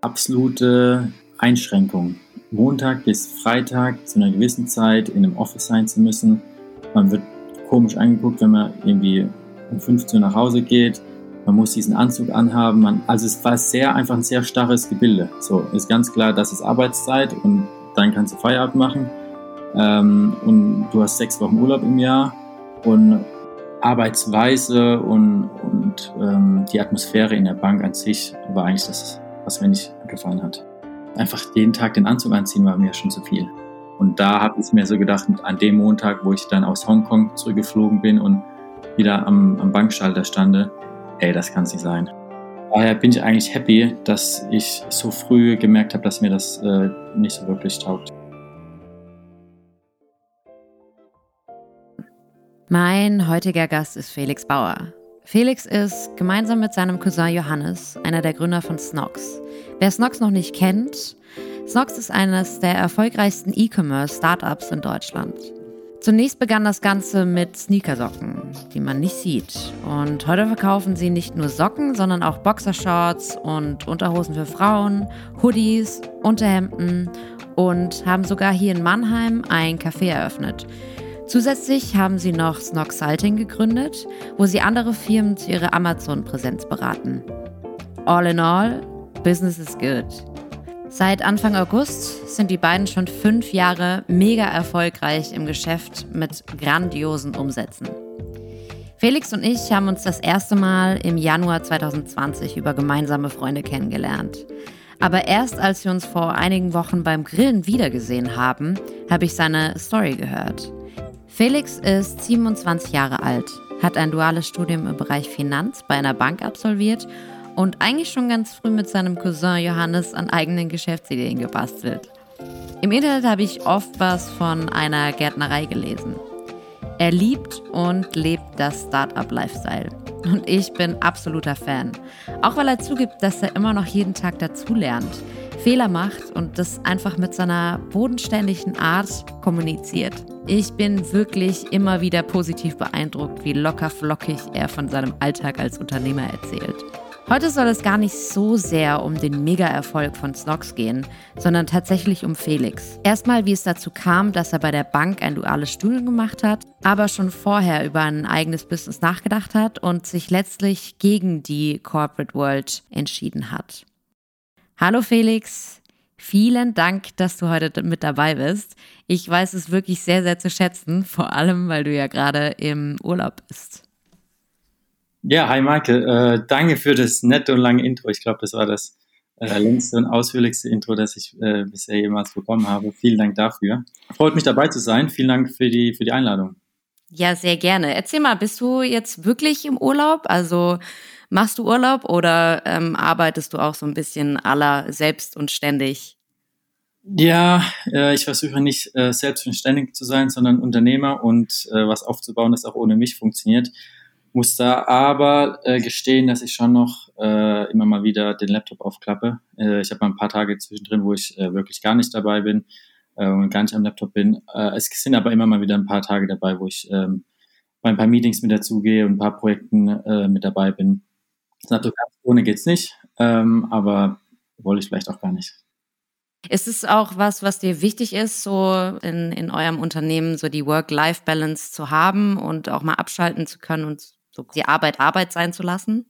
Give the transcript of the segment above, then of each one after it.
absolute Einschränkung. Montag bis Freitag zu einer gewissen Zeit in einem Office sein zu müssen. Man wird komisch angeguckt, wenn man irgendwie um 15 Uhr nach Hause geht. Man muss diesen Anzug anhaben. Man, also es war sehr einfach ein sehr starres Gebilde. So ist ganz klar, das ist Arbeitszeit und dann kannst du Feierabend machen. Ähm, und du hast sechs Wochen Urlaub im Jahr und Arbeitsweise und, und ähm, die Atmosphäre in der Bank an sich war eigentlich das, was mir nicht gefallen hat. Einfach jeden Tag den Anzug anziehen war mir schon zu viel. Und da habe ich mir so gedacht, an dem Montag, wo ich dann aus Hongkong zurückgeflogen bin und wieder am, am Bankschalter stande, ey, das kann es nicht sein. Daher bin ich eigentlich happy, dass ich so früh gemerkt habe, dass mir das äh, nicht so wirklich taugt. Mein heutiger Gast ist Felix Bauer. Felix ist gemeinsam mit seinem Cousin Johannes einer der Gründer von Snox. Wer Snox noch nicht kennt, Snox ist eines der erfolgreichsten E-Commerce-Startups in Deutschland. Zunächst begann das Ganze mit Sneakersocken, die man nicht sieht. Und heute verkaufen sie nicht nur Socken, sondern auch Boxershorts und Unterhosen für Frauen, Hoodies, Unterhemden und haben sogar hier in Mannheim ein Café eröffnet. Zusätzlich haben sie noch Snog Salting gegründet, wo sie andere Firmen zu ihrer Amazon-Präsenz beraten. All in all, Business is good. Seit Anfang August sind die beiden schon fünf Jahre mega erfolgreich im Geschäft mit grandiosen Umsätzen. Felix und ich haben uns das erste Mal im Januar 2020 über gemeinsame Freunde kennengelernt. Aber erst als wir uns vor einigen Wochen beim Grillen wiedergesehen haben, habe ich seine Story gehört. Felix ist 27 Jahre alt, hat ein duales Studium im Bereich Finanz bei einer Bank absolviert und eigentlich schon ganz früh mit seinem Cousin Johannes an eigenen Geschäftsideen gebastelt. Im Internet habe ich oft was von einer Gärtnerei gelesen. Er liebt und lebt das Startup-Lifestyle. Und ich bin absoluter Fan. Auch weil er zugibt, dass er immer noch jeden Tag dazulernt, Fehler macht und das einfach mit seiner bodenständigen Art kommuniziert. Ich bin wirklich immer wieder positiv beeindruckt, wie locker flockig er von seinem Alltag als Unternehmer erzählt. Heute soll es gar nicht so sehr um den Mega-Erfolg von Snox gehen, sondern tatsächlich um Felix. Erstmal, wie es dazu kam, dass er bei der Bank ein duales Studium gemacht hat, aber schon vorher über ein eigenes Business nachgedacht hat und sich letztlich gegen die Corporate World entschieden hat. Hallo Felix, vielen Dank, dass du heute mit dabei bist. Ich weiß es wirklich sehr, sehr zu schätzen, vor allem, weil du ja gerade im Urlaub bist. Ja, hi Michael. Äh, danke für das nette und lange Intro. Ich glaube, das war das äh, längste und ausführlichste Intro, das ich äh, bisher jemals bekommen habe. Vielen Dank dafür. Freut mich dabei zu sein. Vielen Dank für die, für die Einladung. Ja, sehr gerne. Erzähl mal, bist du jetzt wirklich im Urlaub? Also machst du Urlaub oder ähm, arbeitest du auch so ein bisschen aller selbst und ständig? Ja, äh, ich versuche nicht äh, selbstständig zu sein, sondern Unternehmer und äh, was aufzubauen, das auch ohne mich funktioniert muss da aber äh, gestehen, dass ich schon noch äh, immer mal wieder den Laptop aufklappe. Äh, ich habe mal ein paar Tage zwischendrin, wo ich äh, wirklich gar nicht dabei bin äh, und gar nicht am Laptop bin. Äh, es sind aber immer mal wieder ein paar Tage dabei, wo ich ähm, bei ein paar Meetings mit dazugehe und ein paar Projekten äh, mit dabei bin. Also ganz ohne geht's nicht, ähm, aber wollte ich vielleicht auch gar nicht. Ist es auch was, was dir wichtig ist, so in, in eurem Unternehmen, so die Work-Life-Balance zu haben und auch mal abschalten zu können und so die Arbeit Arbeit sein zu lassen?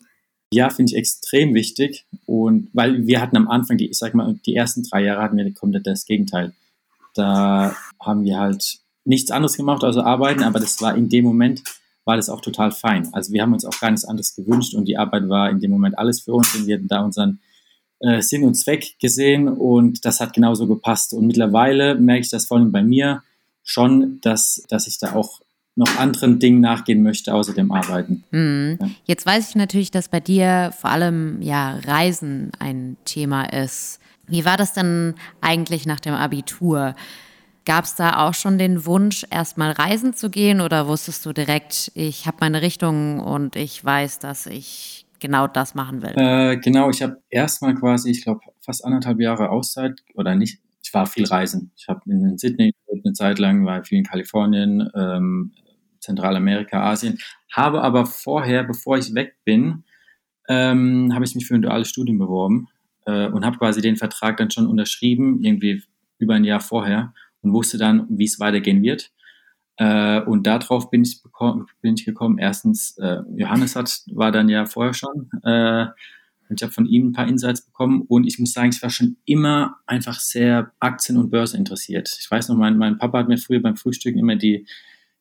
Ja, finde ich extrem wichtig. Und weil wir hatten am Anfang, die, ich sag mal, die ersten drei Jahre hatten wir komplett das Gegenteil. Da haben wir halt nichts anderes gemacht, außer arbeiten, aber das war in dem Moment, war das auch total fein. Also wir haben uns auch gar nichts anderes gewünscht und die Arbeit war in dem Moment alles für uns und wir hatten da unseren äh, Sinn und Zweck gesehen und das hat genauso gepasst. Und mittlerweile merke ich das vor allem bei mir schon, dass, dass ich da auch noch anderen Dingen nachgehen möchte, außer dem Arbeiten. Mhm. Ja. Jetzt weiß ich natürlich, dass bei dir vor allem ja Reisen ein Thema ist. Wie war das denn eigentlich nach dem Abitur? Gab es da auch schon den Wunsch, erstmal reisen zu gehen oder wusstest du direkt, ich habe meine Richtung und ich weiß, dass ich genau das machen will? Äh, genau, ich habe erstmal quasi, ich glaube, fast anderthalb Jahre Auszeit oder nicht. Ich war viel reisen. Ich habe in Sydney eine Zeit lang, war viel in Kalifornien, ähm, Zentralamerika, Asien. Habe aber vorher, bevor ich weg bin, ähm, habe ich mich für ein duales Studium beworben. äh, und habe quasi den Vertrag dann schon unterschrieben, irgendwie über ein Jahr vorher und wusste dann, wie es weitergehen wird. Äh, und darauf bin ich, bin ich gekommen. Erstens, äh, Johannes hat, war dann ja vorher schon. Äh, ich habe von ihm ein paar Insights bekommen. Und ich muss sagen, ich war schon immer einfach sehr Aktien- und Börse interessiert. Ich weiß noch, mein, mein Papa hat mir früher beim Frühstücken immer die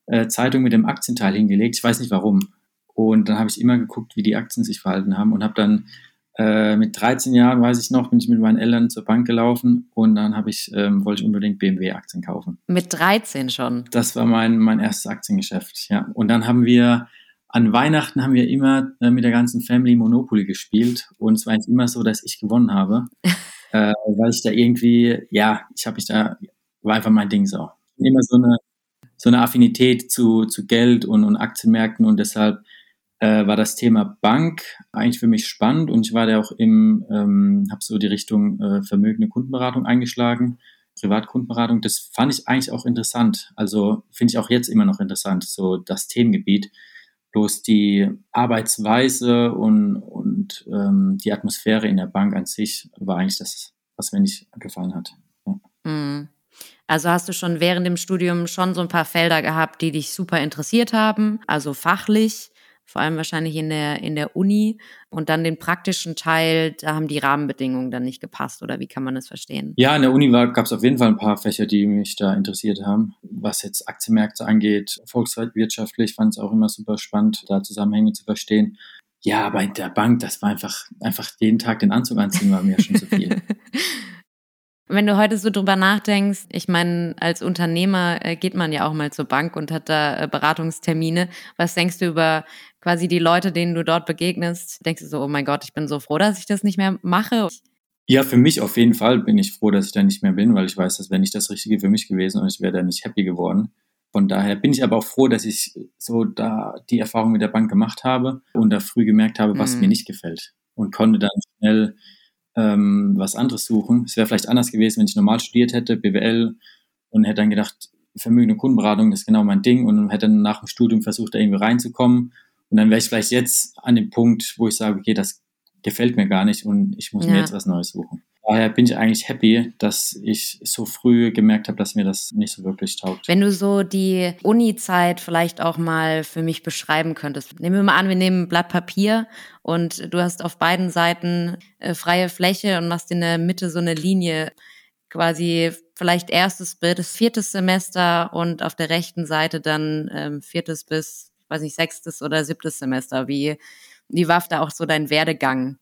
äh, Zeitung mit dem Aktienteil hingelegt. Ich weiß nicht warum. Und dann habe ich immer geguckt, wie die Aktien sich verhalten haben und habe dann äh, mit 13 Jahren, weiß ich noch, bin ich mit meinen Eltern zur Bank gelaufen und dann habe ich, ähm, wollte ich unbedingt BMW-Aktien kaufen. Mit 13 schon? Das war mein, mein erstes Aktiengeschäft, ja. Und dann haben wir, an Weihnachten haben wir immer äh, mit der ganzen Family Monopoly gespielt und es war eigentlich immer so, dass ich gewonnen habe, äh, weil ich da irgendwie, ja, ich habe mich da, war einfach mein Ding so. Immer so eine, so eine Affinität zu, zu Geld und, und Aktienmärkten und deshalb äh, war das Thema Bank eigentlich für mich spannend und ich war da auch im, ähm, habe so die Richtung äh, vermögende Kundenberatung eingeschlagen, Privatkundenberatung. Das fand ich eigentlich auch interessant. Also finde ich auch jetzt immer noch interessant, so das Themengebiet. Bloß die Arbeitsweise und, und ähm, die Atmosphäre in der Bank an sich war eigentlich das, was mir nicht gefallen hat. Ja. Mhm. Also hast du schon während dem Studium schon so ein paar Felder gehabt, die dich super interessiert haben, also fachlich vor allem wahrscheinlich in der, in der Uni. Und dann den praktischen Teil, da haben die Rahmenbedingungen dann nicht gepasst oder wie kann man das verstehen? Ja, in der Uni gab es auf jeden Fall ein paar Fächer, die mich da interessiert haben. Was jetzt Aktienmärkte angeht, volkswirtschaftlich fand es auch immer super spannend, da Zusammenhänge zu verstehen. Ja, aber in der Bank, das war einfach, einfach jeden Tag den Anzug anziehen, war mir schon zu viel. Wenn du heute so drüber nachdenkst, ich meine, als Unternehmer äh, geht man ja auch mal zur Bank und hat da äh, Beratungstermine. Was denkst du über quasi die Leute, denen du dort begegnest? Denkst du so, oh mein Gott, ich bin so froh, dass ich das nicht mehr mache? Ja, für mich auf jeden Fall bin ich froh, dass ich da nicht mehr bin, weil ich weiß, das wäre nicht das Richtige für mich gewesen und ich wäre da nicht happy geworden. Von daher bin ich aber auch froh, dass ich so da die Erfahrung mit der Bank gemacht habe und da früh gemerkt habe, was mhm. mir nicht gefällt und konnte dann schnell ähm, was anderes suchen. Es wäre vielleicht anders gewesen, wenn ich normal studiert hätte, BWL, und hätte dann gedacht, vermögende Kundenberatung, das ist genau mein Ding, und hätte dann nach dem Studium versucht, da irgendwie reinzukommen. Und dann wäre ich vielleicht jetzt an dem Punkt, wo ich sage, okay, das gefällt mir gar nicht und ich muss ja. mir jetzt was Neues suchen daher bin ich eigentlich happy, dass ich so früh gemerkt habe, dass mir das nicht so wirklich taugt. Wenn du so die Uni-Zeit vielleicht auch mal für mich beschreiben könntest. Nehmen wir mal an, wir nehmen ein Blatt Papier und du hast auf beiden Seiten äh, freie Fläche und machst in der Mitte so eine Linie quasi vielleicht erstes bis viertes Semester und auf der rechten Seite dann ähm, viertes bis, weiß nicht, sechstes oder siebtes Semester. Wie, wie war da auch so dein Werdegang?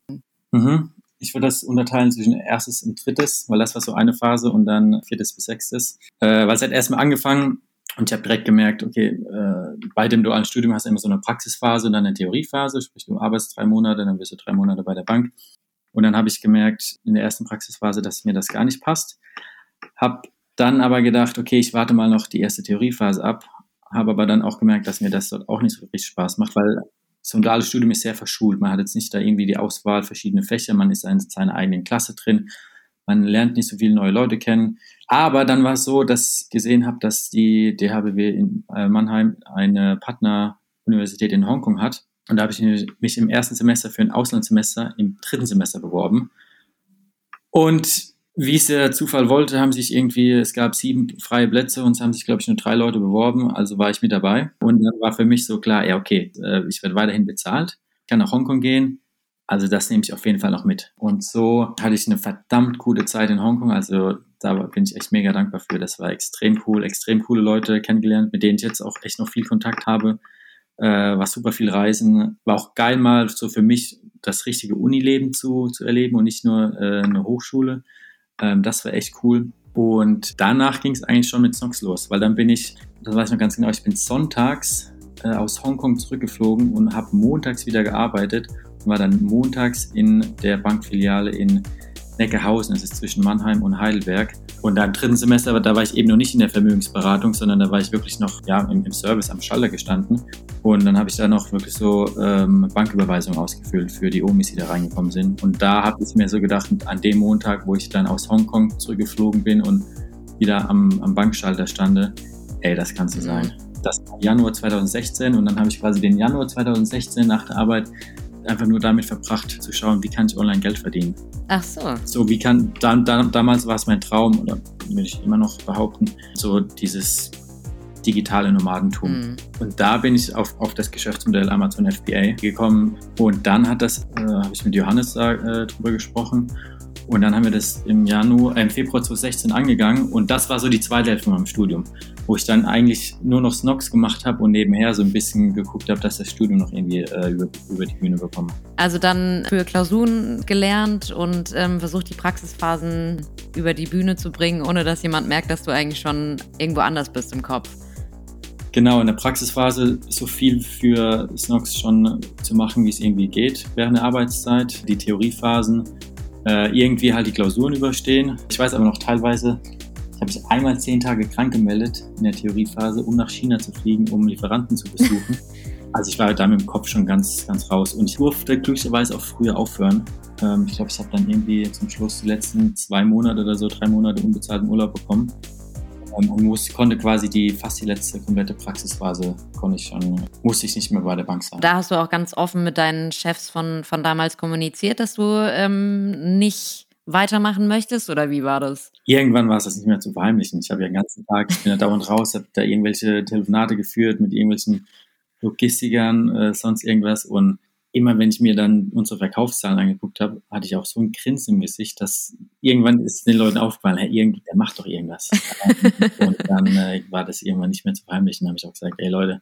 Mhm ich würde das unterteilen zwischen erstes und drittes, weil das war so eine Phase und dann viertes bis sechstes. Äh, weil es hat erstmal angefangen und ich habe direkt gemerkt, okay, äh, bei dem dualen Studium hast du immer so eine Praxisphase und dann eine Theoriephase, sprich du arbeitest drei Monate, dann bist du drei Monate bei der Bank. Und dann habe ich gemerkt in der ersten Praxisphase, dass mir das gar nicht passt. Habe dann aber gedacht, okay, ich warte mal noch die erste Theoriephase ab, habe aber dann auch gemerkt, dass mir das dort auch nicht so richtig Spaß macht, weil so ein duales Studium ist sehr verschult. Man hat jetzt nicht da irgendwie die Auswahl, verschiedene Fächer, man ist in seiner eigenen Klasse drin, man lernt nicht so viele neue Leute kennen. Aber dann war es so, dass ich gesehen habe, dass die DHBW in äh, Mannheim eine Partneruniversität in Hongkong hat. Und da habe ich mich im ersten Semester für ein Auslandssemester im dritten Semester beworben. Und wie es der Zufall wollte, haben sich irgendwie, es gab sieben freie Plätze und es haben sich, glaube ich, nur drei Leute beworben, also war ich mit dabei. Und dann war für mich so klar, ja, okay, äh, ich werde weiterhin bezahlt, kann nach Hongkong gehen, also das nehme ich auf jeden Fall noch mit. Und so hatte ich eine verdammt coole Zeit in Hongkong, also da bin ich echt mega dankbar für. Das war extrem cool, extrem coole Leute kennengelernt, mit denen ich jetzt auch echt noch viel Kontakt habe. Äh, war super viel Reisen, war auch geil mal so für mich das richtige Unileben zu, zu erleben und nicht nur äh, eine Hochschule. Ähm, das war echt cool. Und danach ging es eigentlich schon mit Snox los, weil dann bin ich, das weiß ich noch ganz genau, ich bin sonntags äh, aus Hongkong zurückgeflogen und habe montags wieder gearbeitet und war dann montags in der Bankfiliale in Neckarhausen, das ist zwischen Mannheim und Heidelberg. Und da im dritten Semester, da war ich eben noch nicht in der Vermögensberatung, sondern da war ich wirklich noch ja, im, im Service am Schalter gestanden. Und dann habe ich da noch wirklich so ähm, Banküberweisungen ausgefüllt für die Omis, die da reingekommen sind. Und da habe ich mir so gedacht, an dem Montag, wo ich dann aus Hongkong zurückgeflogen bin und wieder am, am Bankschalter stande, ey, das kann so sein. Das war Januar 2016 und dann habe ich quasi den Januar 2016 nach der Arbeit einfach nur damit verbracht, zu schauen, wie kann ich online Geld verdienen. Ach so. So, wie kann, da, da, damals war es mein Traum, oder würde ich immer noch behaupten, so dieses digitale Nomadentum. Mhm. Und da bin ich auf, auf das Geschäftsmodell Amazon FBA gekommen. Und dann hat das, äh, habe ich mit Johannes äh, drüber gesprochen. Und dann haben wir das im Januar, äh, im Februar 2016 angegangen und das war so die zweite Hälfte von meinem Studium, wo ich dann eigentlich nur noch Snox gemacht habe und nebenher so ein bisschen geguckt habe, dass das Studium noch irgendwie äh, über, über, die Bühne bekomme. Also dann für Klausuren gelernt und ähm, versucht die Praxisphasen über die Bühne zu bringen, ohne dass jemand merkt, dass du eigentlich schon irgendwo anders bist im Kopf. Genau, in der Praxisphase so viel für Snox schon zu machen, wie es irgendwie geht während der Arbeitszeit. Die Theoriephasen, äh, irgendwie halt die Klausuren überstehen. Ich weiß aber noch teilweise, ich habe mich einmal zehn Tage krank gemeldet in der Theoriephase, um nach China zu fliegen, um Lieferanten zu besuchen. Also ich war da mit dem Kopf schon ganz, ganz raus. Und ich durfte glücklicherweise auch früher aufhören. Ähm, ich glaube, ich habe dann irgendwie zum Schluss die letzten zwei Monate oder so, drei Monate unbezahlten Urlaub bekommen ähm, und muss, konnte quasi die fast die letzte komplette Praxisphase konnte ich schon, musste ich nicht mehr bei der Bank sein. Da hast du auch ganz offen mit deinen Chefs von, von damals kommuniziert, dass du ähm, nicht weitermachen möchtest oder wie war das? Irgendwann war es das nicht mehr zu verheimlichen. Ich habe ja den ganzen Tag, ich bin ja dauernd raus, habe da irgendwelche Telefonate geführt mit irgendwelchen Logistikern, äh, sonst irgendwas und immer wenn ich mir dann unsere Verkaufszahlen angeguckt habe, hatte ich auch so ein Grinsen im Gesicht, dass irgendwann ist den Leuten aufgefallen, hey, irgendwie, der macht doch irgendwas. und dann äh, war das irgendwann nicht mehr zu verheimlichen. Dann habe ich auch gesagt, ey Leute,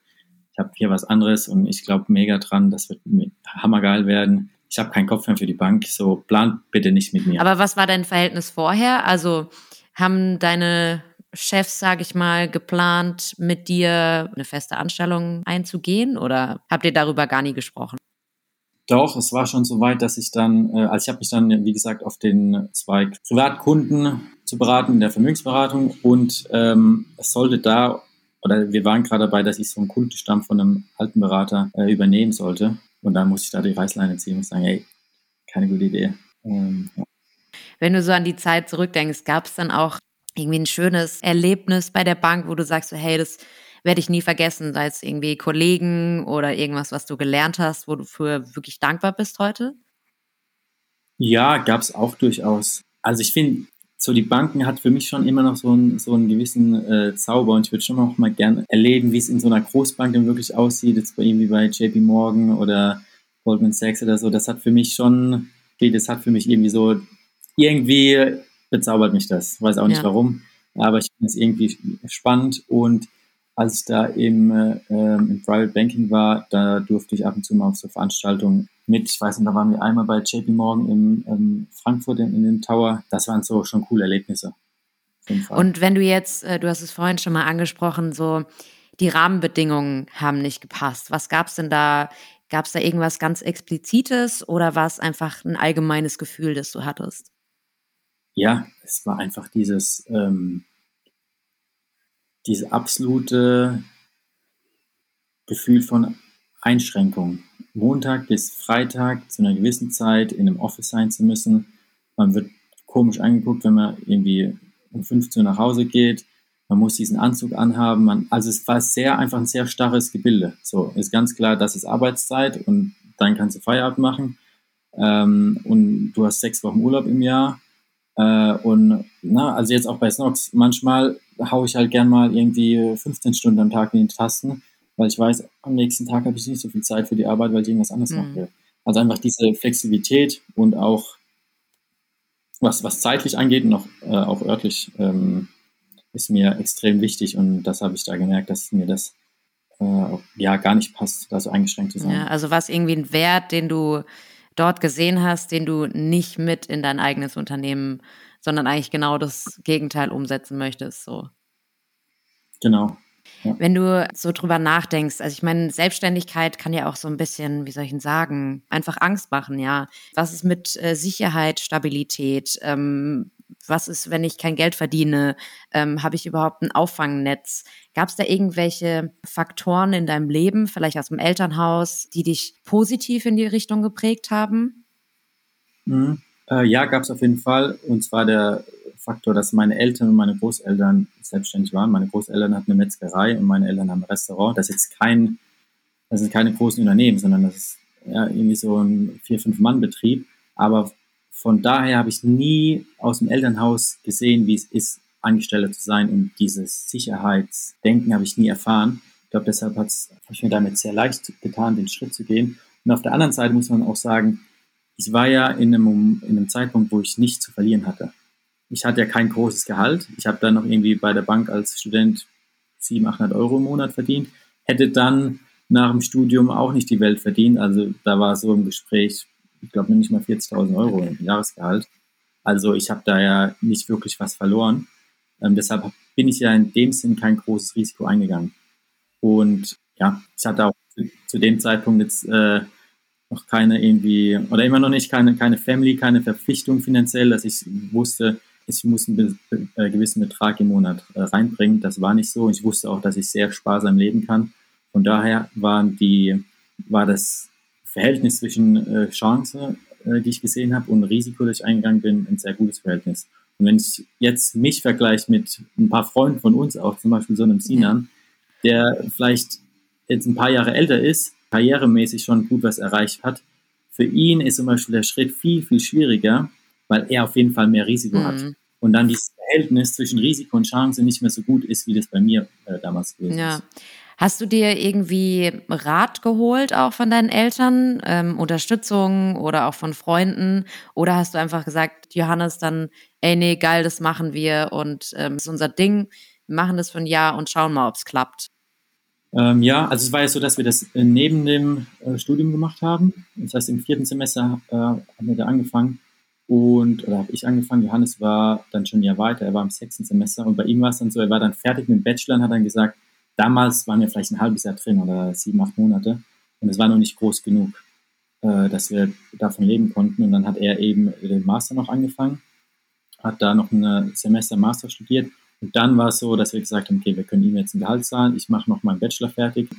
ich habe hier was anderes und ich glaube mega dran, das wird hammergeil werden. Ich habe keinen Kopf mehr für die Bank, so plant bitte nicht mit mir. Aber was war dein Verhältnis vorher? Also haben deine Chefs, sage ich mal, geplant, mit dir eine feste Anstellung einzugehen oder habt ihr darüber gar nie gesprochen? Doch, es war schon so weit, dass ich dann, äh, also ich habe mich dann, wie gesagt, auf den zwei Privatkunden zu beraten in der Vermögensberatung und ähm, es sollte da, oder wir waren gerade dabei, dass ich so einen Kundenstamm von einem alten Berater äh, übernehmen sollte und dann musste ich da die Reißleine ziehen und sagen, hey, keine gute Idee. Ähm. Wenn du so an die Zeit zurückdenkst, gab es dann auch irgendwie ein schönes Erlebnis bei der Bank, wo du sagst, so, hey, das werde ich nie vergessen, sei es irgendwie Kollegen oder irgendwas, was du gelernt hast, wo du für wirklich dankbar bist heute? Ja, gab es auch durchaus. Also ich finde, so die Banken hat für mich schon immer noch so einen, so einen gewissen äh, Zauber und ich würde schon noch mal gerne erleben, wie es in so einer Großbank dann wirklich aussieht, jetzt bei irgendwie bei JP Morgan oder Goldman Sachs oder so. Das hat für mich schon, das hat für mich irgendwie so, irgendwie bezaubert mich das. Weiß auch nicht ja. warum, aber ich finde es irgendwie spannend und als ich da im, äh, im Private Banking war, da durfte ich ab und zu mal auf so Veranstaltungen mit. Ich weiß nicht, da waren wir einmal bei JP Morgan in ähm, Frankfurt in, in den Tower. Das waren so schon coole Erlebnisse. Und wenn du jetzt, äh, du hast es vorhin schon mal angesprochen, so die Rahmenbedingungen haben nicht gepasst. Was gab es denn da? Gab es da irgendwas ganz Explizites oder war es einfach ein allgemeines Gefühl, das du hattest? Ja, es war einfach dieses, ähm, diese absolute Gefühl von Einschränkung. Montag bis Freitag zu einer gewissen Zeit in einem Office sein zu müssen. Man wird komisch angeguckt, wenn man irgendwie um 15 Uhr nach Hause geht. Man muss diesen Anzug anhaben. Man, also es war sehr einfach ein sehr starres Gebilde. So ist ganz klar, das ist Arbeitszeit und dann kannst du Feierabend machen. Ähm, und du hast sechs Wochen Urlaub im Jahr. Äh, und na, also jetzt auch bei Snox, manchmal haue ich halt gern mal irgendwie 15 Stunden am Tag in die Tasten, weil ich weiß, am nächsten Tag habe ich nicht so viel Zeit für die Arbeit, weil ich irgendwas anderes mhm. machen will. Also einfach diese Flexibilität und auch was, was zeitlich angeht und auch, äh, auch örtlich ähm, ist mir extrem wichtig und das habe ich da gemerkt, dass mir das äh, ja gar nicht passt, da so eingeschränkt zu sein. Ja, also was irgendwie ein Wert, den du dort gesehen hast, den du nicht mit in dein eigenes Unternehmen, sondern eigentlich genau das Gegenteil umsetzen möchtest. So. Genau. Ja. Wenn du so drüber nachdenkst, also ich meine, Selbstständigkeit kann ja auch so ein bisschen, wie soll ich denn sagen, einfach Angst machen, ja. Was ist mit äh, Sicherheit, Stabilität? Ähm, was ist, wenn ich kein Geld verdiene? Ähm, Habe ich überhaupt ein Auffangnetz? Gab es da irgendwelche Faktoren in deinem Leben, vielleicht aus dem Elternhaus, die dich positiv in die Richtung geprägt haben? Mhm. Äh, ja, gab es auf jeden Fall. Und zwar der Faktor, dass meine Eltern und meine Großeltern selbstständig waren. Meine Großeltern hatten eine Metzgerei und meine Eltern haben ein Restaurant. Das ist jetzt kein, das sind keine großen Unternehmen, sondern das ist ja, irgendwie so ein vier, fünf Mann-Betrieb. Aber von daher habe ich nie aus dem Elternhaus gesehen, wie es ist, Angestellter zu sein und dieses Sicherheitsdenken habe ich nie erfahren. Ich glaube, deshalb habe ich mir damit sehr leicht getan, den Schritt zu gehen. Und auf der anderen Seite muss man auch sagen, ich war ja in einem, in einem Zeitpunkt, wo ich nichts zu verlieren hatte. Ich hatte ja kein großes Gehalt. Ich habe dann noch irgendwie bei der Bank als Student 700, 800 Euro im Monat verdient. Hätte dann nach dem Studium auch nicht die Welt verdient. Also da war so im Gespräch, ich glaube nicht mal 40.000 Euro im Jahresgehalt. Also ich habe da ja nicht wirklich was verloren. Ähm, deshalb bin ich ja in dem Sinn kein großes Risiko eingegangen. Und ja, ich hatte auch zu dem Zeitpunkt jetzt äh, noch keine irgendwie, oder immer noch nicht keine, keine Family, keine Verpflichtung finanziell, dass ich wusste, ich muss einen äh, gewissen Betrag im Monat äh, reinbringen. Das war nicht so. Ich wusste auch, dass ich sehr sparsam leben kann. Von daher waren die, war das Verhältnis zwischen äh, Chance, äh, die ich gesehen habe, und Risiko, das ich eingegangen bin, ein sehr gutes Verhältnis. Und wenn ich jetzt mich vergleiche mit ein paar Freunden von uns, auch zum Beispiel so einem Sinan, der vielleicht jetzt ein paar Jahre älter ist, karrieremäßig schon gut was erreicht hat, für ihn ist zum Beispiel der Schritt viel, viel schwieriger, weil er auf jeden Fall mehr Risiko mhm. hat. Und dann dieses Verhältnis zwischen Risiko und Chance nicht mehr so gut ist, wie das bei mir äh, damals gewesen ja. ist. Hast du dir irgendwie Rat geholt, auch von deinen Eltern, ähm, Unterstützung oder auch von Freunden? Oder hast du einfach gesagt, Johannes, dann, ey, nee, geil, das machen wir und ähm, ist unser Ding, wir machen das für ein Jahr und schauen mal, ob es klappt? Ähm, ja, also es war ja so, dass wir das äh, neben dem äh, Studium gemacht haben. Das heißt, im vierten Semester äh, haben wir da angefangen und, oder habe ich angefangen, Johannes war dann schon ein Jahr weiter, er war im sechsten Semester und bei ihm war es dann so, er war dann fertig mit dem Bachelor und hat dann gesagt, damals waren wir vielleicht ein halbes Jahr drin oder sieben, acht Monate und es war noch nicht groß genug, äh, dass wir davon leben konnten und dann hat er eben den Master noch angefangen, hat da noch ein Semester Master studiert und dann war es so, dass wir gesagt haben, okay, wir können ihm jetzt ein Gehalt zahlen, ich mache noch meinen Bachelor fertig.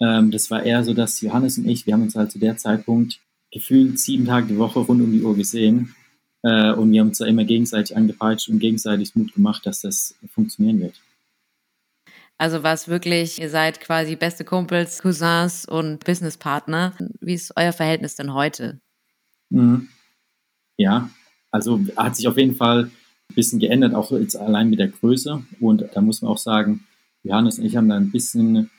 Ähm, das war eher so, dass Johannes und ich, wir haben uns halt zu der Zeitpunkt gefühlt sieben Tage die Woche rund um die Uhr gesehen. Äh, und wir haben uns da immer gegenseitig angepeitscht und gegenseitig Mut gemacht, dass das funktionieren wird. Also war es wirklich, ihr seid quasi beste Kumpels, Cousins und Businesspartner. Wie ist euer Verhältnis denn heute? Mhm. Ja, also hat sich auf jeden Fall ein bisschen geändert, auch jetzt allein mit der Größe. Und da muss man auch sagen, Johannes und ich haben da ein bisschen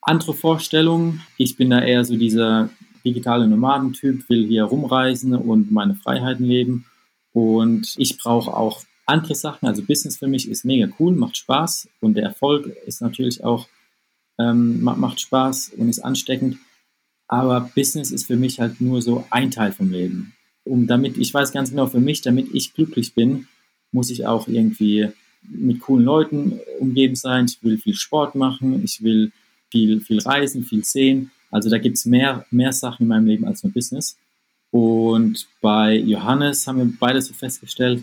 andere Vorstellungen. Ich bin da eher so dieser digitale Nomadentyp, will hier rumreisen und meine Freiheiten leben. Und ich brauche auch andere Sachen. Also Business für mich ist mega cool, macht Spaß und der Erfolg ist natürlich auch, ähm, macht Spaß und ist ansteckend. Aber Business ist für mich halt nur so ein Teil vom Leben. Um damit, ich weiß ganz genau, für mich, damit ich glücklich bin, muss ich auch irgendwie mit coolen Leuten umgeben sein. Ich will viel Sport machen, ich will viel, viel reisen, viel sehen. Also da gibt es mehr, mehr Sachen in meinem Leben als nur Business. Und bei Johannes haben wir beide so festgestellt,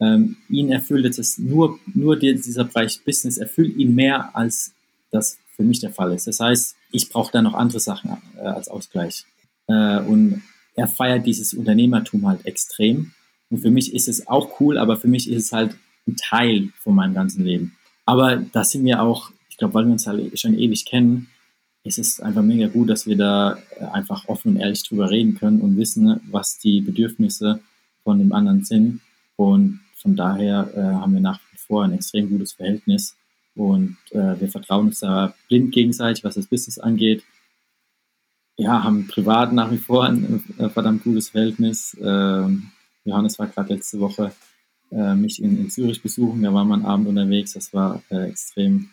ähm, ihn erfüllt es nur, nur dieser Bereich Business erfüllt ihn mehr, als das für mich der Fall ist. Das heißt, ich brauche da noch andere Sachen äh, als Ausgleich. Äh, und er feiert dieses Unternehmertum halt extrem. Und für mich ist es auch cool, aber für mich ist es halt ein Teil von meinem ganzen Leben. Aber da sind wir auch, ich glaube, weil wir uns halt schon ewig kennen, es ist einfach mega gut, dass wir da äh, einfach offen und ehrlich drüber reden können und wissen, was die Bedürfnisse von dem anderen sind. Und von daher äh, haben wir nach wie vor ein extrem gutes Verhältnis und äh, wir vertrauen uns da blind gegenseitig, was das Business angeht. Ja, haben privat nach wie vor ein, äh, verdammt gutes Verhältnis. Ähm, Johannes war gerade letzte Woche äh, mich in, in, Zürich besuchen, da war man Abend unterwegs, das war äh, extrem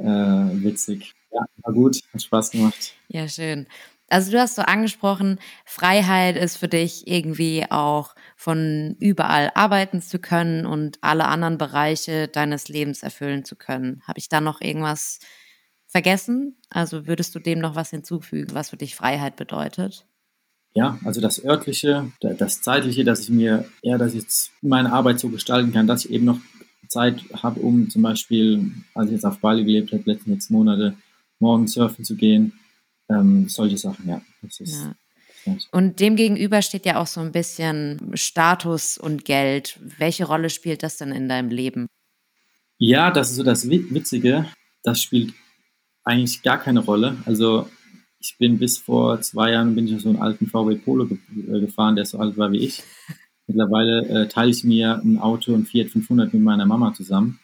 witzig. Ja, war gut, hat Spaß gemacht. Ja, schön. Also du hast so angesprochen, Freiheit ist für dich irgendwie auch von überall arbeiten zu können und alle anderen Bereiche deines Lebens erfüllen zu können. Habe ich da noch irgendwas vergessen? Also würdest du dem noch was hinzufügen, was für dich Freiheit bedeutet? Ja, also das örtliche, das zeitliche, dass ich mir, ja, dass ich meine Arbeit so gestalten kann, dass ich eben noch Zeit habe, um zum Beispiel, als ich jetzt auf Bali gelebt habe, letzten sechs Monate, morgen surfen zu gehen. Ähm, solche Sachen, ja. ja. Und dem gegenüber steht ja auch so ein bisschen Status und Geld. Welche Rolle spielt das denn in deinem Leben? Ja, das ist so das Witzige. Das spielt eigentlich gar keine Rolle. Also ich bin bis vor zwei Jahren bin ich auf so einen alten VW Polo ge äh, gefahren, der so alt war wie ich. Mittlerweile äh, teile ich mir ein Auto, ein Fiat 500 mit meiner Mama zusammen.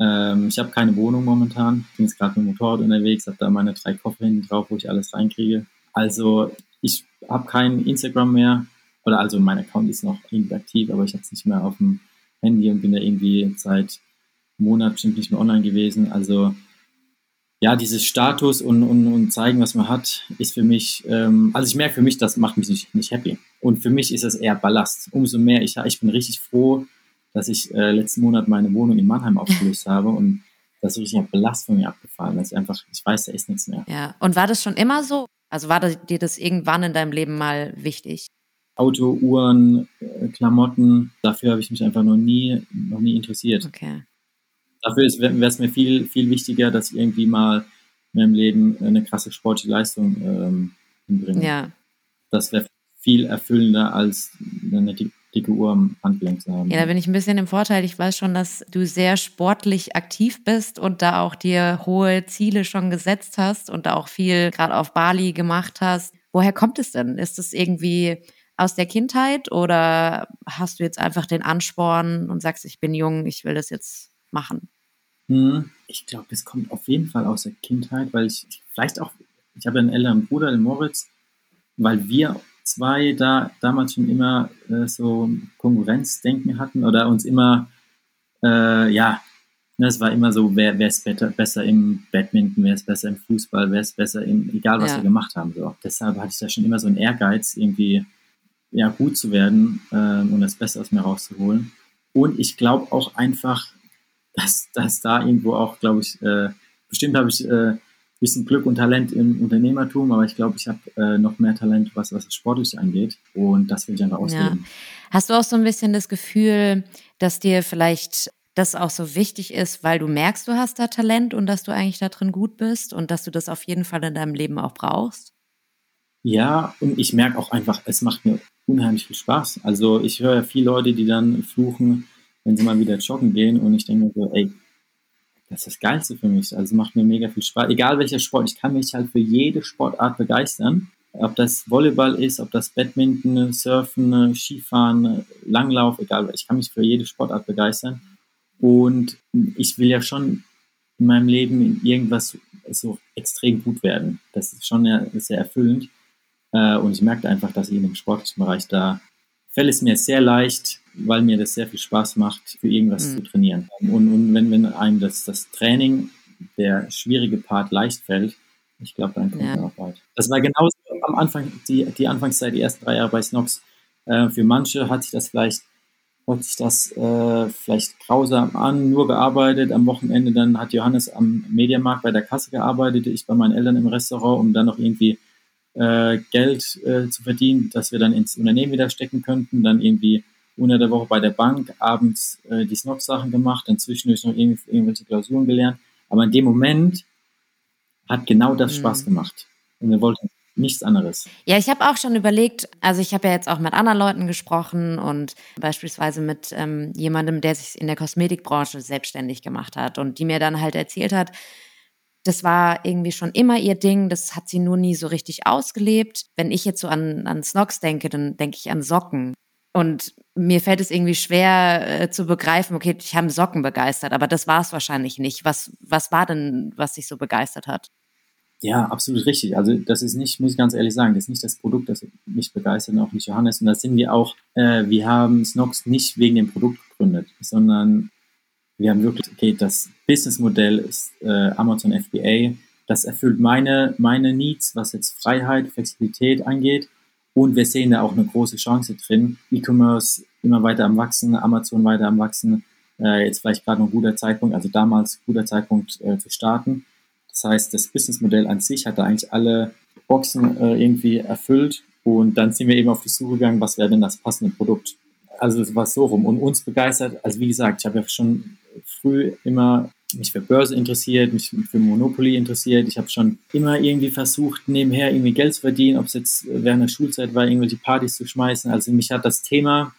Ähm, ich habe keine Wohnung momentan, bin jetzt gerade mit dem Motorrad unterwegs, habe da meine drei Koffer hinten drauf, wo ich alles reinkriege. Also ich habe kein Instagram mehr, oder also mein Account ist noch irgendwie aktiv, aber ich habe es nicht mehr auf dem Handy und bin da irgendwie seit Monat bestimmt nicht mehr online gewesen. Also ja, dieses Status und, und, und zeigen, was man hat, ist für mich, ähm, also ich merke für mich, das macht mich nicht, nicht happy. Und für mich ist das eher Ballast. Umso mehr, ich, ich bin richtig froh, dass ich äh, letzten Monat meine Wohnung in Mannheim aufgelöst habe und das ist richtig ein Ballast von mir abgefallen, dass ich einfach, ich weiß, da ist nichts mehr. Ja, und war das schon immer so? Also war das, dir das irgendwann in deinem Leben mal wichtig? Auto, Uhren, äh, Klamotten, dafür habe ich mich einfach noch nie, noch nie interessiert. Okay. Dafür wäre es mir viel, viel wichtiger, dass ich irgendwie mal in meinem Leben eine krasse sportliche Leistung ähm, hinbringe. Ja. Das wäre viel erfüllender, als eine dicke Uhr am Handgelenk zu haben. Ja, da bin ich ein bisschen im Vorteil. Ich weiß schon, dass du sehr sportlich aktiv bist und da auch dir hohe Ziele schon gesetzt hast und da auch viel gerade auf Bali gemacht hast. Woher kommt es denn? Ist es irgendwie aus der Kindheit oder hast du jetzt einfach den Ansporn und sagst, ich bin jung, ich will das jetzt machen? Hm, ich glaube, es kommt auf jeden Fall aus der Kindheit, weil ich, vielleicht auch, ich habe einen älteren Bruder, den Moritz, weil wir zwei da damals schon immer äh, so Konkurrenzdenken hatten oder uns immer, äh, ja, ne, es war immer so, wer, wer ist better, besser im Badminton, wer ist besser im Fußball, wer ist besser im, egal was ja. wir gemacht haben. So. Deshalb hatte ich da schon immer so einen Ehrgeiz, irgendwie ja, gut zu werden äh, und das Beste aus mir rauszuholen. Und ich glaube auch einfach, dass, dass da irgendwo auch, glaube ich, äh, bestimmt habe ich äh, bisschen Glück und Talent im Unternehmertum, aber ich glaube, ich habe äh, noch mehr Talent, was, was das Sportliche angeht. Und das will ich einfach ausleben. Ja. Hast du auch so ein bisschen das Gefühl, dass dir vielleicht das auch so wichtig ist, weil du merkst, du hast da Talent und dass du eigentlich da drin gut bist und dass du das auf jeden Fall in deinem Leben auch brauchst? Ja, und ich merke auch einfach, es macht mir unheimlich viel Spaß. Also ich höre ja viele Leute, die dann fluchen, wenn sie mal wieder joggen gehen und ich denke mir so, ey, das ist das Geilste für mich. Also macht mir mega viel Spaß. Egal welcher Sport, ich kann mich halt für jede Sportart begeistern. Ob das Volleyball ist, ob das Badminton, Surfen, Skifahren, Langlauf, egal. Ich kann mich für jede Sportart begeistern. Und ich will ja schon in meinem Leben in irgendwas so extrem gut werden. Das ist schon sehr erfüllend. Äh, und ich merke einfach, dass ich in dem sportlichen Bereich da fällt es mir sehr leicht, weil mir das sehr viel Spaß macht, für irgendwas mhm. zu trainieren. Und, und wenn, wenn einem das, das Training, der schwierige Part leicht fällt, ich glaube, dann kommt ja. man auch weit. Das war genauso am Anfang, die, die Anfangszeit, die ersten drei Jahre bei Snox. Äh, für manche hat sich das vielleicht, hört sich das äh, vielleicht grausam an, nur gearbeitet. Am Wochenende dann hat Johannes am Mediamarkt bei der Kasse gearbeitet, ich bei meinen Eltern im Restaurant, um dann noch irgendwie äh, Geld äh, zu verdienen, das wir dann ins Unternehmen wieder stecken könnten, dann irgendwie unter der Woche bei der Bank, abends äh, die Snob-Sachen gemacht, dann zwischendurch noch irgendw irgendwelche Klausuren gelernt. Aber in dem Moment hat genau das mhm. Spaß gemacht. Und wir wollten nichts anderes. Ja, ich habe auch schon überlegt, also ich habe ja jetzt auch mit anderen Leuten gesprochen und beispielsweise mit ähm, jemandem, der sich in der Kosmetikbranche selbstständig gemacht hat und die mir dann halt erzählt hat, das war irgendwie schon immer ihr Ding, das hat sie nur nie so richtig ausgelebt. Wenn ich jetzt so an, an Snox denke, dann denke ich an Socken. Und mir fällt es irgendwie schwer äh, zu begreifen, okay, ich habe Socken begeistert, aber das war es wahrscheinlich nicht. Was, was war denn, was dich so begeistert hat? Ja, absolut richtig. Also das ist nicht, muss ich ganz ehrlich sagen, das ist nicht das Produkt, das mich begeistert und auch nicht Johannes. Und das sind wir auch, äh, wir haben Snox nicht wegen dem Produkt gegründet, sondern wir haben wirklich, okay, das Businessmodell ist äh, Amazon FBA. Das erfüllt meine, meine Needs, was jetzt Freiheit, Flexibilität angeht. Und wir sehen da auch eine große Chance drin. E-Commerce immer weiter am Wachsen, Amazon weiter am Wachsen. Äh, jetzt vielleicht gerade ein guter Zeitpunkt, also damals guter Zeitpunkt äh, zu starten. Das heißt, das Businessmodell an sich hat da eigentlich alle Boxen äh, irgendwie erfüllt. Und dann sind wir eben auf die Suche gegangen, was wäre denn das passende Produkt. Also es war so rum. Und uns begeistert, also wie gesagt, ich habe ja schon früh immer mich für Börse interessiert, mich für Monopoly interessiert. Ich habe schon immer irgendwie versucht, nebenher irgendwie Geld zu verdienen, ob es jetzt während der Schulzeit war, irgendwelche Partys zu schmeißen. Also mich hat das Thema,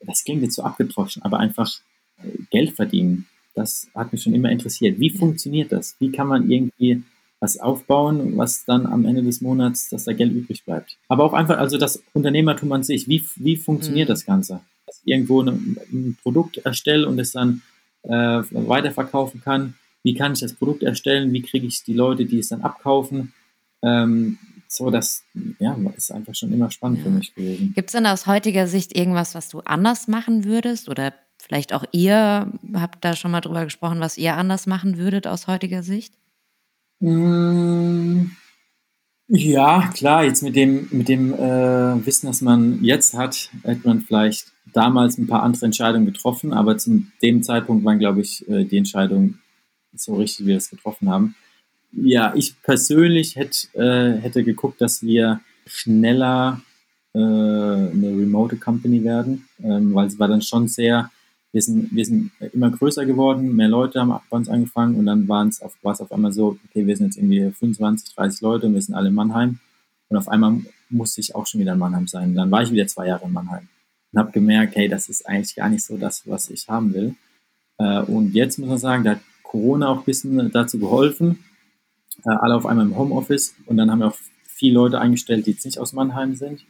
das klingt jetzt so abgedroschen, aber einfach äh, Geld verdienen, das hat mich schon immer interessiert. Wie funktioniert das? Wie kann man irgendwie was aufbauen, was dann am Ende des Monats, dass da Geld übrig bleibt. Aber auch einfach, also das Unternehmertum an sich, wie, wie funktioniert mhm. das Ganze? Dass ich irgendwo eine, ein Produkt erstelle und es dann äh, weiterverkaufen kann. Wie kann ich das Produkt erstellen? Wie kriege ich die Leute, die es dann abkaufen? Ähm, so, das ja, ist einfach schon immer spannend ja. für mich gewesen. Gibt es denn aus heutiger Sicht irgendwas, was du anders machen würdest? Oder vielleicht auch ihr habt da schon mal drüber gesprochen, was ihr anders machen würdet aus heutiger Sicht? Mm, ja, klar, jetzt mit dem, mit dem äh, Wissen, das man jetzt hat, hätte man vielleicht damals ein paar andere Entscheidungen getroffen, aber zu dem Zeitpunkt waren, glaube ich, äh, die Entscheidungen so richtig, wie wir es getroffen haben. Ja, ich persönlich hätte, äh, hätte geguckt, dass wir schneller äh, eine Remote Company werden, ähm, weil es war dann schon sehr, wir sind, wir sind immer größer geworden, mehr Leute haben bei uns angefangen und dann waren es auf, war es auf einmal so, okay, wir sind jetzt irgendwie 25, 30 Leute und wir sind alle in Mannheim und auf einmal musste ich auch schon wieder in Mannheim sein. Dann war ich wieder zwei Jahre in Mannheim und habe gemerkt, hey, das ist eigentlich gar nicht so das, was ich haben will. Äh, und jetzt muss man sagen, da hat Corona auch ein bisschen dazu geholfen, äh, alle auf einmal im Homeoffice und dann haben wir auch viele Leute eingestellt, die jetzt nicht aus Mannheim sind.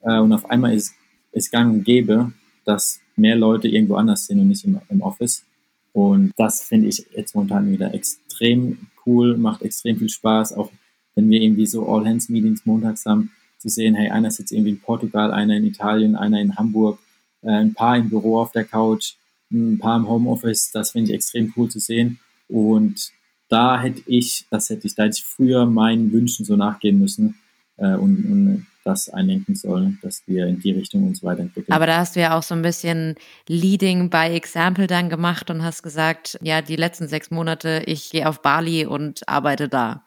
Äh, und auf einmal ist, ist gang und gäbe, dass mehr Leute irgendwo anders sind und nicht im, im Office. Und das finde ich jetzt momentan wieder extrem cool, macht extrem viel Spaß, auch wenn wir irgendwie so All-Hands-Meetings montags haben, zu sehen, hey, einer sitzt irgendwie in Portugal, einer in Italien, einer in Hamburg, äh, ein paar im Büro auf der Couch, ein paar im Homeoffice, das finde ich extrem cool zu sehen. Und da hätte ich, das hätte ich, da hätte ich früher meinen Wünschen so nachgehen müssen äh, und, und das einlenken sollen, dass wir in die Richtung uns weiterentwickeln. Aber da hast du ja auch so ein bisschen Leading by Example dann gemacht und hast gesagt, ja, die letzten sechs Monate, ich gehe auf Bali und arbeite da.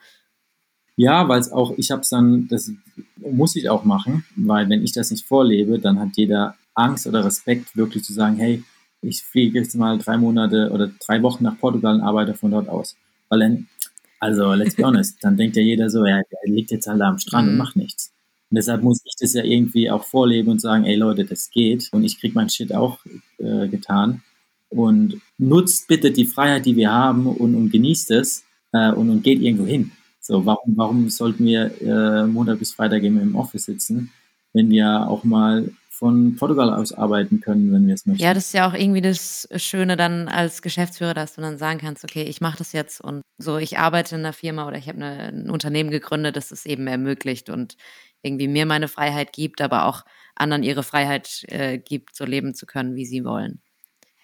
Ja, weil es auch, ich habe es dann, das muss ich auch machen, weil wenn ich das nicht vorlebe, dann hat jeder Angst oder Respekt, wirklich zu sagen, hey, ich fliege jetzt mal drei Monate oder drei Wochen nach Portugal und arbeite von dort aus. Weil dann, also let's be honest, dann denkt ja jeder so, ja, er liegt jetzt halt da am Strand mhm. und macht nichts. Und deshalb muss ich das ja irgendwie auch vorleben und sagen, ey Leute, das geht. Und ich krieg mein Shit auch äh, getan. Und nutzt bitte die Freiheit, die wir haben und, und genießt es äh, und, und geht irgendwo hin. So, warum, warum sollten wir äh, Montag bis Freitag im Office sitzen, wenn wir auch mal von Portugal aus arbeiten können, wenn wir es möchten. Ja, das ist ja auch irgendwie das Schöne dann als Geschäftsführer, dass du dann sagen kannst, okay, ich mache das jetzt und so, ich arbeite in einer Firma oder ich habe ein Unternehmen gegründet, das es eben ermöglicht und irgendwie mir meine Freiheit gibt, aber auch anderen ihre Freiheit äh, gibt, so leben zu können, wie sie wollen.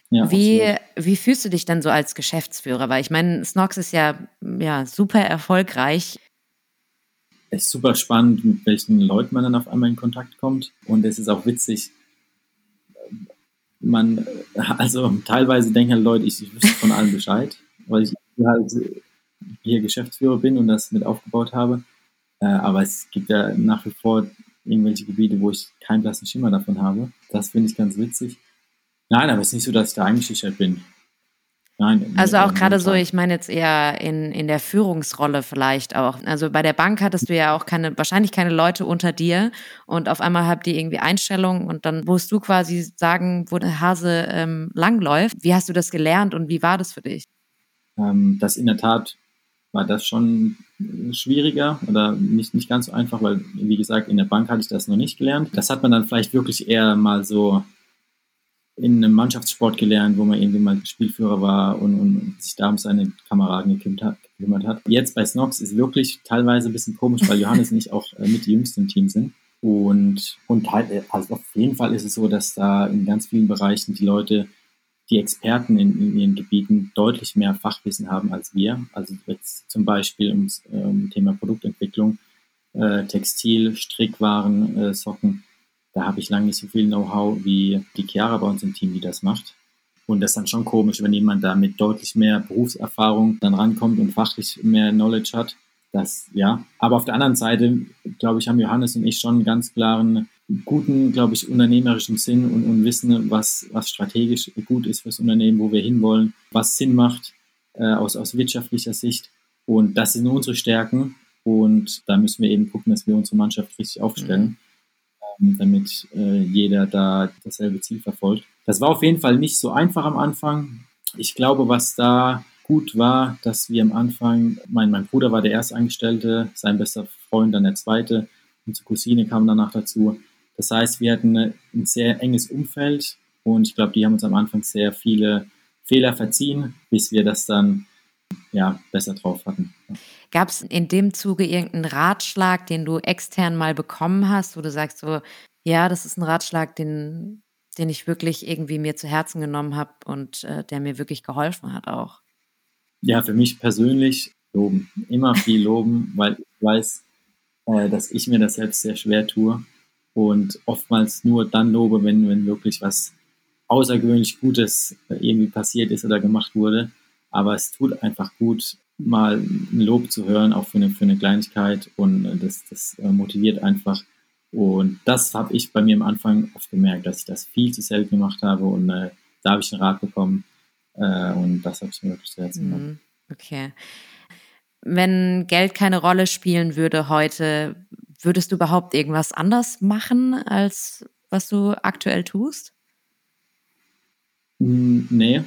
Ja, wie, wie fühlst du dich denn so als Geschäftsführer? Weil ich meine, Snox ist ja, ja super erfolgreich es ist super spannend, mit welchen Leuten man dann auf einmal in Kontakt kommt. Und es ist auch witzig, man, also teilweise denken halt Leute, ich, ich wüsste von allem Bescheid, weil ich halt hier Geschäftsführer bin und das mit aufgebaut habe. Äh, aber es gibt ja nach wie vor irgendwelche Gebiete, wo ich keinen blassen Schimmer davon habe. Das finde ich ganz witzig. Nein, aber es ist nicht so, dass ich da eingeschüchtert bin. Nein, also auch gerade so, ich meine jetzt eher in, in der Führungsrolle vielleicht auch. Also bei der Bank hattest du ja auch keine, wahrscheinlich keine Leute unter dir und auf einmal habt ihr irgendwie Einstellungen und dann musst du quasi sagen, wo der Hase ähm, langläuft. Wie hast du das gelernt und wie war das für dich? Ähm, das in der Tat war das schon schwieriger oder nicht, nicht ganz so einfach, weil, wie gesagt, in der Bank hatte ich das noch nicht gelernt. Das hat man dann vielleicht wirklich eher mal so in einem Mannschaftssport gelernt, wo man irgendwie mal Spielführer war und, und sich da um seine Kameraden gekümmert hat. Jetzt bei Snox ist wirklich teilweise ein bisschen komisch, weil Johannes und ich auch äh, mit die Jüngsten im Team sind. Und, und halt, also auf jeden Fall ist es so, dass da in ganz vielen Bereichen die Leute, die Experten in, in ihren Gebieten deutlich mehr Fachwissen haben als wir. Also jetzt zum Beispiel ums ähm, Thema Produktentwicklung, äh, Textil, Strickwaren, äh, Socken da habe ich lange nicht so viel Know-how wie die Chiara bei uns im Team, die das macht. Und das ist dann schon komisch, wenn jemand da mit deutlich mehr Berufserfahrung dann rankommt und fachlich mehr Knowledge hat. Das, ja. Aber auf der anderen Seite, glaube ich, haben Johannes und ich schon einen ganz klaren, guten, glaube ich, unternehmerischen Sinn und, und wissen, was, was strategisch gut ist fürs Unternehmen, wo wir hinwollen, was Sinn macht äh, aus, aus wirtschaftlicher Sicht. Und das sind unsere Stärken. Und da müssen wir eben gucken, dass wir unsere Mannschaft richtig aufstellen. Mhm damit äh, jeder da dasselbe Ziel verfolgt. Das war auf jeden Fall nicht so einfach am Anfang. Ich glaube, was da gut war, dass wir am Anfang, mein, mein Bruder war der Erstangestellte, sein bester Freund dann der zweite, unsere Cousine kam danach dazu. Das heißt, wir hatten ein sehr enges Umfeld und ich glaube, die haben uns am Anfang sehr viele Fehler verziehen, bis wir das dann ja, besser drauf hatten. Gab es in dem Zuge irgendeinen Ratschlag, den du extern mal bekommen hast, wo du sagst so, ja, das ist ein Ratschlag, den, den ich wirklich irgendwie mir zu Herzen genommen habe und äh, der mir wirklich geholfen hat auch? Ja, für mich persönlich loben. Immer viel loben, weil ich weiß, äh, dass ich mir das selbst sehr schwer tue und oftmals nur dann lobe, wenn, wenn wirklich was außergewöhnlich Gutes äh, irgendwie passiert ist oder gemacht wurde. Aber es tut einfach gut, mal ein Lob zu hören, auch für eine, für eine Kleinigkeit und äh, das, das äh, motiviert einfach. Und das habe ich bei mir am Anfang oft gemerkt, dass ich das viel zu selten gemacht habe und äh, da habe ich einen Rat bekommen äh, und das habe ich mir wirklich sehr Herzen genommen. Mhm. Okay. Wenn Geld keine Rolle spielen würde heute, würdest du überhaupt irgendwas anders machen, als was du aktuell tust? Hm, nee,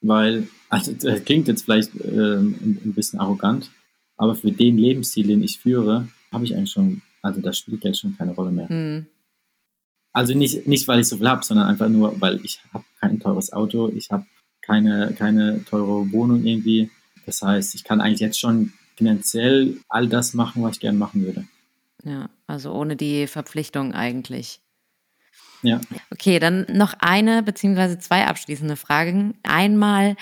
weil, also das klingt jetzt vielleicht äh, ein, ein, bisschen arrogant, aber für den Lebensstil, den ich führe, habe ich eigentlich schon, also da spielt Geld schon keine Rolle mehr. Mhm. Also nicht, nicht, weil ich so viel habe, sondern einfach nur, weil ich habe kein teures Auto, ich habe keine, keine teure Wohnung irgendwie. Das heißt, ich kann eigentlich jetzt schon finanziell all das machen, was ich gerne machen würde. Ja, also ohne die Verpflichtung eigentlich. Ja. Okay, dann noch eine beziehungsweise zwei abschließende Fragen. Einmal,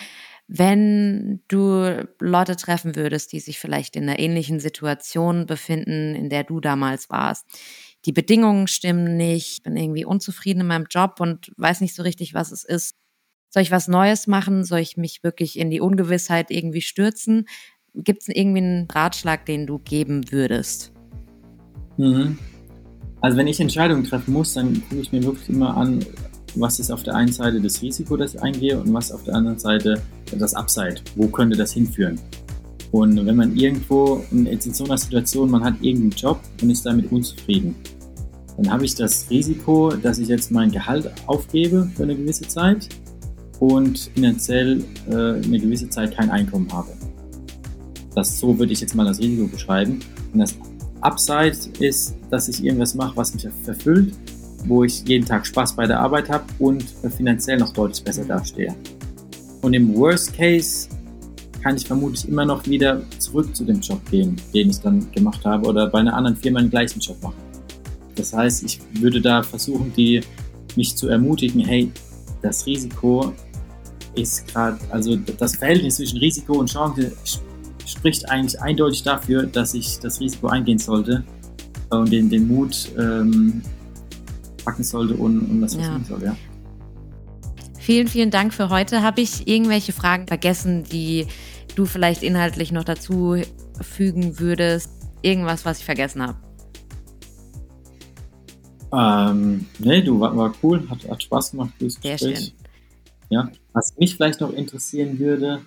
wenn du Leute treffen würdest, die sich vielleicht in einer ähnlichen Situation befinden, in der du damals warst. Die Bedingungen stimmen nicht, bin irgendwie unzufrieden in meinem Job und weiß nicht so richtig, was es ist. Soll ich was Neues machen? Soll ich mich wirklich in die Ungewissheit irgendwie stürzen? Gibt es irgendwie einen Ratschlag, den du geben würdest? Mhm. Also wenn ich Entscheidungen treffen muss, dann gucke ich mir wirklich immer an, was ist auf der einen Seite das Risiko, das ich eingehe und was auf der anderen Seite das Upside. Wo könnte das hinführen? Und wenn man irgendwo, jetzt in so einer Situation, man hat irgendeinen Job und ist damit unzufrieden, dann habe ich das Risiko, dass ich jetzt mein Gehalt aufgebe für eine gewisse Zeit und finanziell äh, eine gewisse Zeit kein Einkommen habe. Das so würde ich jetzt mal das Risiko beschreiben. Und das Upside ist, dass ich irgendwas mache, was mich erfüllt, wo ich jeden Tag Spaß bei der Arbeit habe und finanziell noch deutlich besser dastehe. Und im Worst Case kann ich vermutlich immer noch wieder zurück zu dem Job gehen, den ich dann gemacht habe oder bei einer anderen Firma den gleichen Job machen. Das heißt, ich würde da versuchen, die mich zu ermutigen, hey, das Risiko ist gerade, also das Verhältnis zwischen Risiko und Chance spricht eigentlich eindeutig dafür, dass ich das Risiko eingehen sollte und den, den Mut ähm, packen sollte und, und das versuchen ja. soll, ja. Vielen, vielen Dank für heute. Habe ich irgendwelche Fragen vergessen, die du vielleicht inhaltlich noch dazu fügen würdest? Irgendwas, was ich vergessen habe? Ähm, nee, du war, war cool, hat, hat Spaß gemacht, Sehr Gespräch. schön. Ja, was mich vielleicht noch interessieren würde,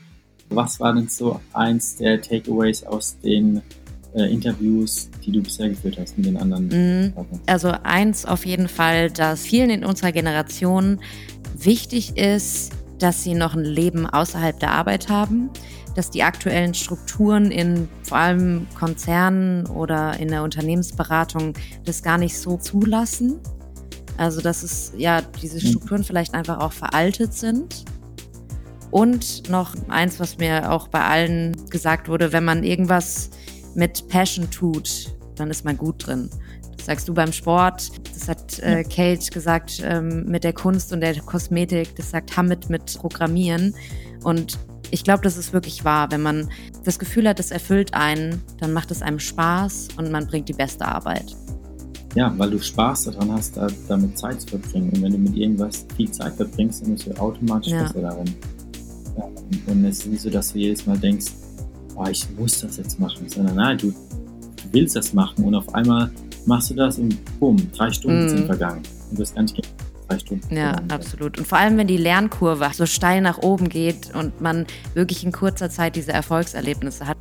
was war denn so eins der Takeaways aus den äh, Interviews, die du bisher geführt hast mit den anderen? Mhm. Also eins auf jeden Fall, dass vielen in unserer Generation wichtig ist, dass sie noch ein Leben außerhalb der Arbeit haben, dass die aktuellen Strukturen in vor allem Konzernen oder in der Unternehmensberatung das gar nicht so zulassen. Also dass es ja diese mhm. Strukturen vielleicht einfach auch veraltet sind und noch eins, was mir auch bei allen gesagt wurde, wenn man irgendwas mit Passion tut, dann ist man gut drin. Das sagst du beim Sport, das hat äh, Kate gesagt ähm, mit der Kunst und der Kosmetik, das sagt Hamid mit Programmieren. Und ich glaube, das ist wirklich wahr. Wenn man das Gefühl hat, es erfüllt einen, dann macht es einem Spaß und man bringt die beste Arbeit. Ja, weil du Spaß daran hast, da, damit Zeit zu verbringen. Und wenn du mit irgendwas viel Zeit verbringst, dann bist du automatisch ja. besser darin. Und es ist nicht so, dass du jedes Mal denkst, oh, ich muss das jetzt machen, sondern nein, du, willst das machen und auf einmal machst du das und bumm, drei Stunden mm. sind vergangen. Und du hast gar nicht drei Stunden. Ja, absolut. Und vor allem, wenn die Lernkurve so steil nach oben geht und man wirklich in kurzer Zeit diese Erfolgserlebnisse hat.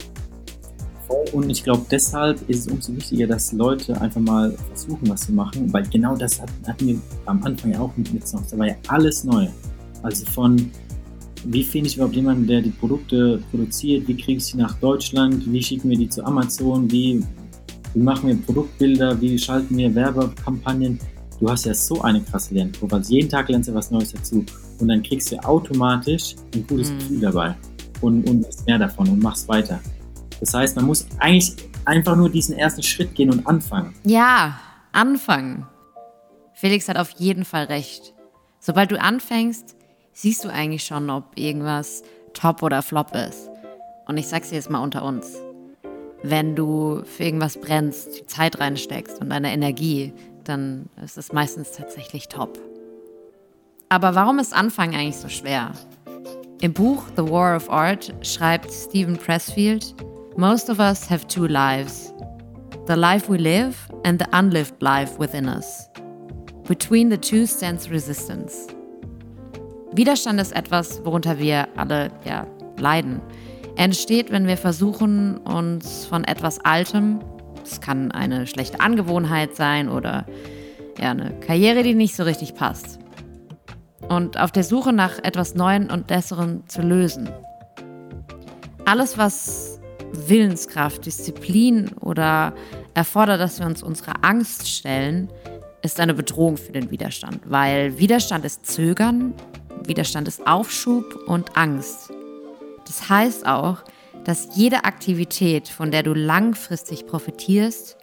Und ich glaube, deshalb ist es umso wichtiger, dass Leute einfach mal versuchen, was zu machen, weil genau das hatten wir am Anfang ja auch mit Snox. Da war ja alles neu. Also von wie finde ich überhaupt jemanden, der die Produkte produziert, wie kriege ich sie nach Deutschland, wie schicken wir die zu Amazon, wie, wie machen wir Produktbilder, wie schalten wir Werbekampagnen. Du hast ja so eine krasse Lernkurve, also jeden Tag lernst du was Neues dazu und dann kriegst du automatisch ein gutes mhm. Gefühl dabei und, und mehr davon und machst weiter. Das heißt, man muss eigentlich einfach nur diesen ersten Schritt gehen und anfangen. Ja, anfangen. Felix hat auf jeden Fall recht. Sobald du anfängst, siehst du eigentlich schon, ob irgendwas top oder flop ist. Und ich sag's dir jetzt mal unter uns. Wenn du für irgendwas brennst, die Zeit reinsteckst und deine Energie, dann ist es meistens tatsächlich top. Aber warum ist Anfangen eigentlich so schwer? Im Buch The War of Art schreibt Stephen Pressfield, Most of us have two lives. The life we live and the unlived life within us. Between the two stands resistance. Widerstand ist etwas, worunter wir alle ja, leiden. Er entsteht, wenn wir versuchen, uns von etwas Altem, es kann eine schlechte Angewohnheit sein oder ja, eine Karriere, die nicht so richtig passt, und auf der Suche nach etwas Neuem und Besserem zu lösen. Alles, was Willenskraft, Disziplin oder erfordert, dass wir uns unserer Angst stellen, ist eine Bedrohung für den Widerstand, weil Widerstand ist Zögern, Widerstand ist Aufschub und Angst. Das heißt auch, dass jede Aktivität, von der du langfristig profitierst,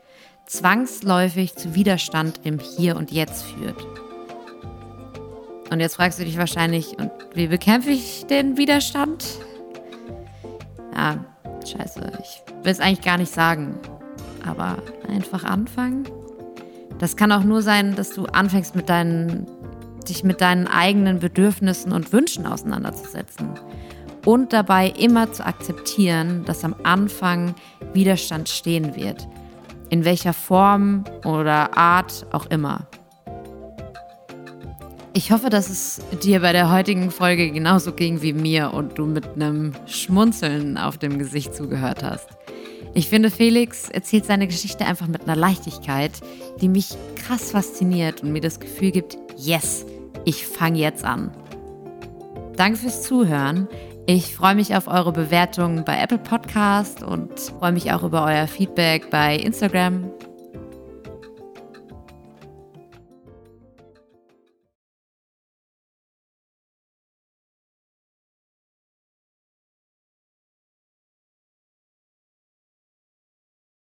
zwangsläufig zu Widerstand im Hier und Jetzt führt. Und jetzt fragst du dich wahrscheinlich, und wie bekämpfe ich den Widerstand? Ja, scheiße, ich will es eigentlich gar nicht sagen. Aber einfach anfangen? Das kann auch nur sein, dass du anfängst mit deinen, dich mit deinen eigenen Bedürfnissen und Wünschen auseinanderzusetzen. Und dabei immer zu akzeptieren, dass am Anfang Widerstand stehen wird. In welcher Form oder Art auch immer. Ich hoffe, dass es dir bei der heutigen Folge genauso ging wie mir und du mit einem Schmunzeln auf dem Gesicht zugehört hast. Ich finde, Felix erzählt seine Geschichte einfach mit einer Leichtigkeit, die mich krass fasziniert und mir das Gefühl gibt, yes, ich fange jetzt an. Danke fürs Zuhören. Ich freue mich auf eure Bewertungen bei Apple Podcast und freue mich auch über euer Feedback bei Instagram.